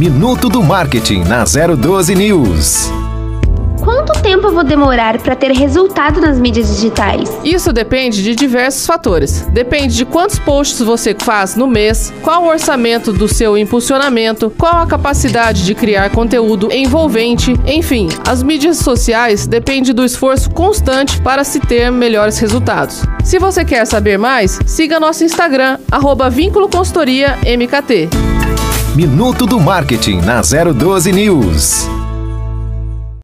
Minuto do Marketing na 012 News. Quanto tempo eu vou demorar para ter resultado nas mídias digitais? Isso depende de diversos fatores. Depende de quantos posts você faz no mês, qual o orçamento do seu impulsionamento, qual a capacidade de criar conteúdo envolvente, enfim, as mídias sociais dependem do esforço constante para se ter melhores resultados. Se você quer saber mais, siga nosso Instagram, arroba Vínculo Consultoria MKT. Minuto do Marketing na 012 News.